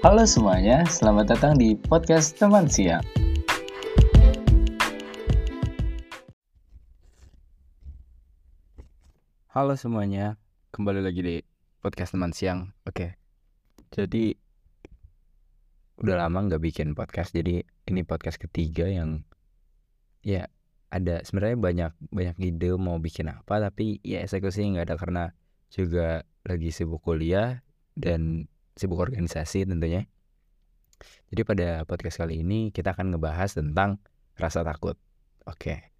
Halo semuanya, selamat datang di podcast teman siang. Halo semuanya, kembali lagi di podcast teman siang. Oke, jadi udah lama nggak bikin podcast, jadi ini podcast ketiga yang ya ada sebenarnya banyak banyak ide mau bikin apa, tapi ya eksekusi nggak ada karena juga lagi sibuk kuliah dan sibuk organisasi tentunya. Jadi pada podcast kali ini kita akan ngebahas tentang rasa takut. Oke,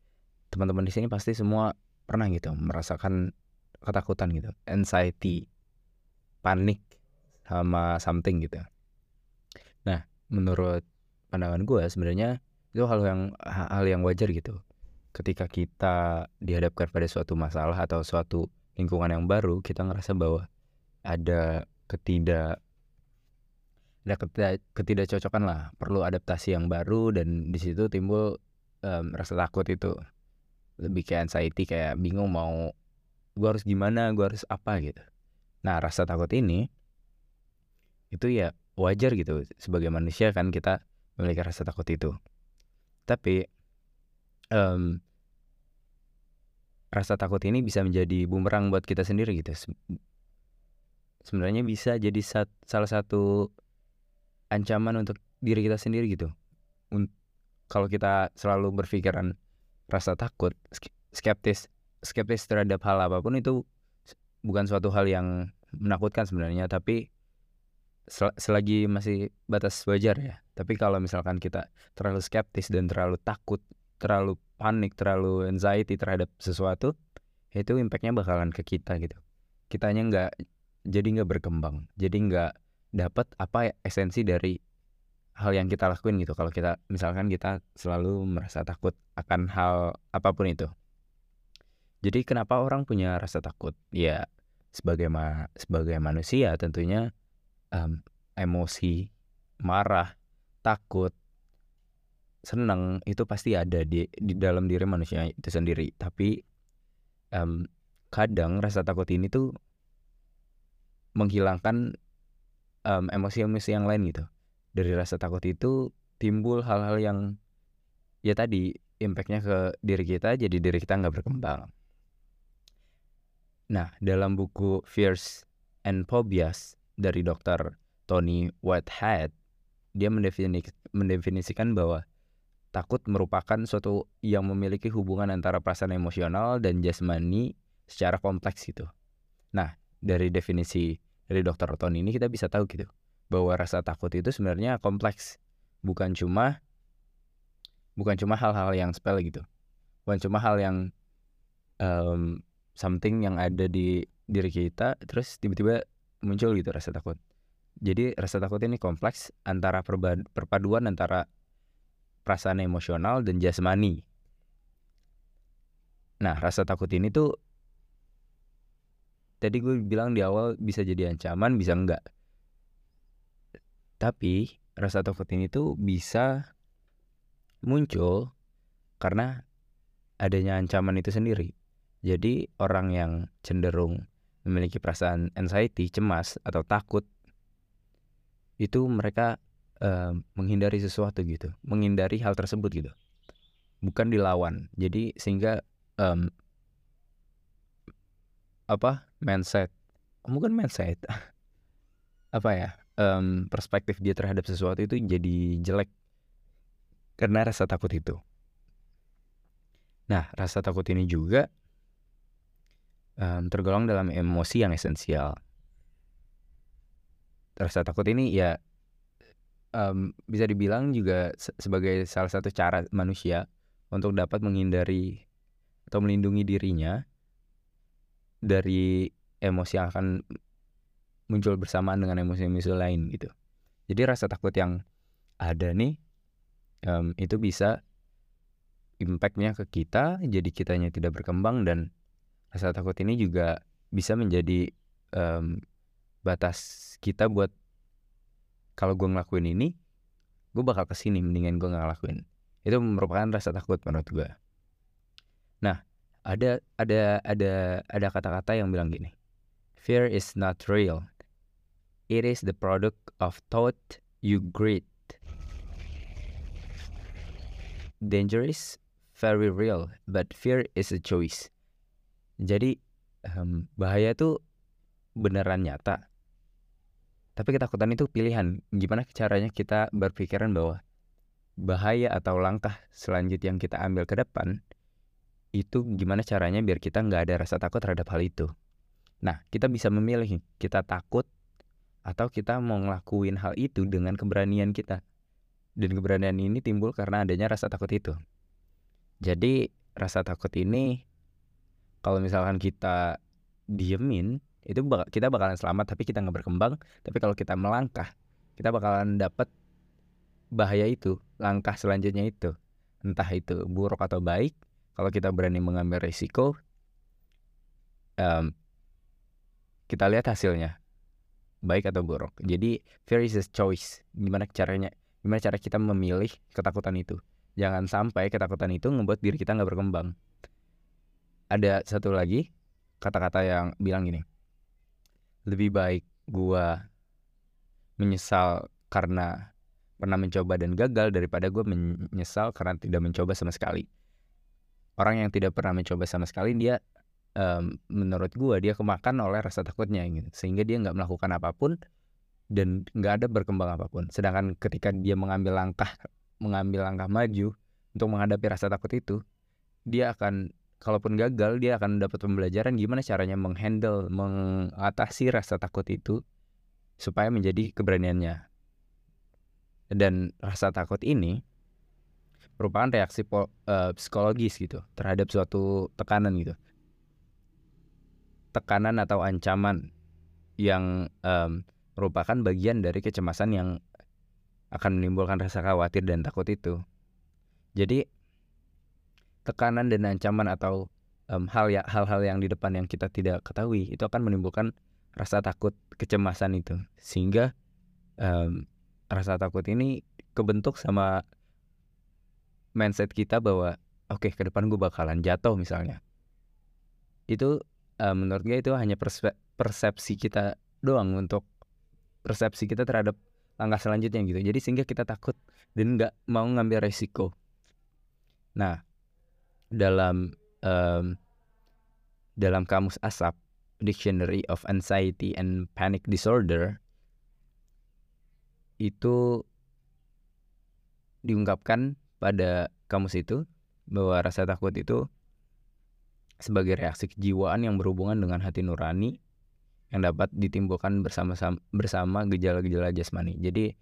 teman-teman di sini pasti semua pernah gitu merasakan ketakutan gitu, anxiety, panik sama something gitu. Nah, menurut pandangan gue sebenarnya itu hal yang hal yang wajar gitu. Ketika kita dihadapkan pada suatu masalah atau suatu lingkungan yang baru, kita ngerasa bahwa ada ketidak ada ketidak, ketidakcocokan lah, perlu adaptasi yang baru dan di situ timbul um, rasa takut itu. Lebih kayak anxiety kayak bingung mau gue harus gimana gue harus apa gitu. Nah rasa takut ini itu ya wajar gitu. Sebagai manusia kan kita memiliki rasa takut itu. Tapi um, rasa takut ini bisa menjadi bumerang buat kita sendiri gitu sebenarnya bisa jadi sat, salah satu ancaman untuk diri kita sendiri gitu kalau kita selalu berpikiran rasa takut, skeptis, skeptis terhadap hal apa pun itu bukan suatu hal yang menakutkan sebenarnya, tapi selagi masih batas wajar ya. Tapi kalau misalkan kita terlalu skeptis dan terlalu takut, terlalu panik, terlalu anxiety terhadap sesuatu, itu impactnya bakalan ke kita gitu. Kitanya nggak jadi nggak berkembang, jadi nggak dapat apa esensi dari hal yang kita lakuin gitu. Kalau kita misalkan kita selalu merasa takut akan hal apa pun itu. Jadi kenapa orang punya rasa takut? Ya sebagai ma sebagai manusia tentunya um, emosi marah takut senang itu pasti ada di di dalam diri manusia itu sendiri. Tapi um, kadang rasa takut ini tuh menghilangkan emosi-emosi yang lain gitu dari rasa takut itu timbul hal-hal yang ya tadi impactnya ke diri kita jadi diri kita nggak berkembang. Nah dalam buku Fears and Phobias dari dokter Tony Whitehead dia mendefinisikan bahwa takut merupakan suatu yang memiliki hubungan antara perasaan emosional dan jasmani secara kompleks gitu. Nah dari definisi dari dokter Tony ini kita bisa tahu gitu bahwa rasa takut itu sebenarnya kompleks. Bukan cuma bukan cuma hal-hal yang sepele gitu. Bukan cuma hal yang um, something yang ada di diri kita terus tiba-tiba muncul gitu rasa takut. Jadi rasa takut ini kompleks antara perpaduan antara perasaan emosional dan jasmani. Nah rasa takut ini tuh tadi gue bilang di awal bisa jadi ancaman bisa enggak tapi rasa takut ini tuh bisa muncul karena adanya ancaman itu sendiri. Jadi orang yang cenderung memiliki perasaan anxiety, cemas atau takut itu mereka uh, menghindari sesuatu gitu, menghindari hal tersebut gitu. Bukan dilawan. Jadi sehingga um, apa mindset, bukan mindset, apa ya um, perspektif dia terhadap sesuatu itu jadi jelek karena rasa takut itu. Nah, rasa takut ini juga um, tergolong dalam emosi yang esensial. Rasa takut ini ya um, bisa dibilang juga se sebagai salah satu cara manusia untuk dapat menghindari atau melindungi dirinya dari emosi yang akan muncul bersamaan dengan emosi-emosi lain gitu. Jadi rasa takut yang ada nih um, itu bisa impactnya ke kita, jadi kitanya tidak berkembang dan rasa takut ini juga bisa menjadi um, batas kita buat kalau gue ngelakuin ini, gue bakal ke sini mendingan gue nggak ngelakuin. Itu merupakan rasa takut menurut gue. Nah, ada ada ada ada kata-kata yang bilang gini, fear is not real, It is the product of thought you greet. Danger is very real, but fear is a choice. Jadi um, bahaya itu beneran nyata. Tapi ketakutan itu pilihan. Gimana caranya kita berpikiran bahwa bahaya atau langkah selanjutnya yang kita ambil ke depan itu gimana caranya biar kita nggak ada rasa takut terhadap hal itu. Nah, kita bisa memilih kita takut atau kita mau ngelakuin hal itu dengan keberanian kita. Dan keberanian ini timbul karena adanya rasa takut itu. Jadi rasa takut ini kalau misalkan kita diemin itu bak kita bakalan selamat tapi kita nggak berkembang. Tapi kalau kita melangkah kita bakalan dapat bahaya itu langkah selanjutnya itu entah itu buruk atau baik kalau kita berani mengambil risiko um, kita lihat hasilnya baik atau buruk. Jadi fear is a choice. Gimana caranya gimana cara kita memilih ketakutan itu? Jangan sampai ketakutan itu membuat diri kita nggak berkembang. Ada satu lagi kata-kata yang bilang gini lebih baik gua menyesal karena pernah mencoba dan gagal daripada gue menyesal karena tidak mencoba sama sekali orang yang tidak pernah mencoba sama sekali dia um, menurut gue dia kemakan oleh rasa takutnya gitu. Sehingga dia nggak melakukan apa pun dan nggak ada berkembang apa pun. Sedangkan ketika dia mengambil langkah mengambil langkah maju untuk menghadapi rasa takut itu dia akan kalaupun gagal dia akan dapat pembelajaran gimana caranya menghandle mengatasi rasa takut itu supaya menjadi keberaniannya. Dan rasa takut ini merupakan reaksi po, uh, psikologis gitu terhadap suatu tekanan gitu. Tekanan atau ancaman yang um, merupakan bagian dari kecemasan yang akan menimbulkan rasa khawatir dan takut itu. Jadi tekanan dan ancaman atau um, hal ya hal-hal yang di depan yang kita tidak ketahui itu akan menimbulkan rasa takut kecemasan itu. Sehingga um, rasa takut ini kebentuk sama mindset kita bahwa oke okay, ke depan gue bakalan jatuh misalnya. Itu uh, menurut gue itu hanya persepsi kita doang untuk persepsi kita terhadap langkah selanjutnya gitu. Jadi sehingga kita takut dan nggak mau ngambil resiko. Nah dalam um, dalam kamus asap Dictionary of Anxiety and Panic Disorder itu diungkapkan pada kamus itu bahwa rasa takut itu sebagai reaksi kejiwaan yang berhubungan dengan hati nurani yang dapat ditimbulkan bersama bersama gejala-gejala jasmani. Jadi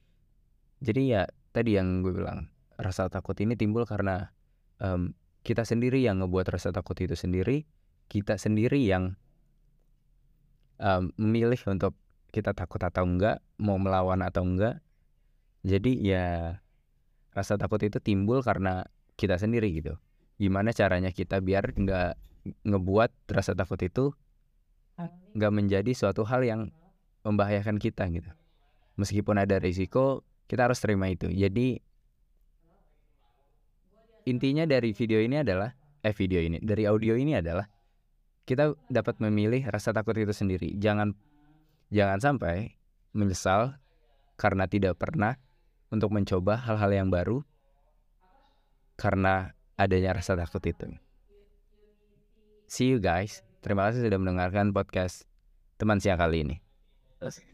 jadi ya tadi yang gue bilang rasa takut ini timbul karena um, kita sendiri yang ngebuat rasa takut itu sendiri, kita sendiri yang um, memilih untuk kita takut atau enggak, mau melawan atau enggak, jadi ya rasa takut itu timbul karena kita sendiri gitu. Gimana caranya kita biar nggak ngebuat rasa takut itu nggak menjadi suatu hal yang membahayakan kita gitu. Meskipun ada risiko, kita harus terima itu. Jadi intinya dari video ini adalah eh video ini, dari audio ini adalah kita dapat memilih rasa takut itu sendiri. Jangan jangan sampai menyesal karena tidak pernah untuk mencoba hal-hal yang baru karena adanya rasa takut itu. See you guys. Terima kasih sudah mendengarkan podcast teman siang kali ini.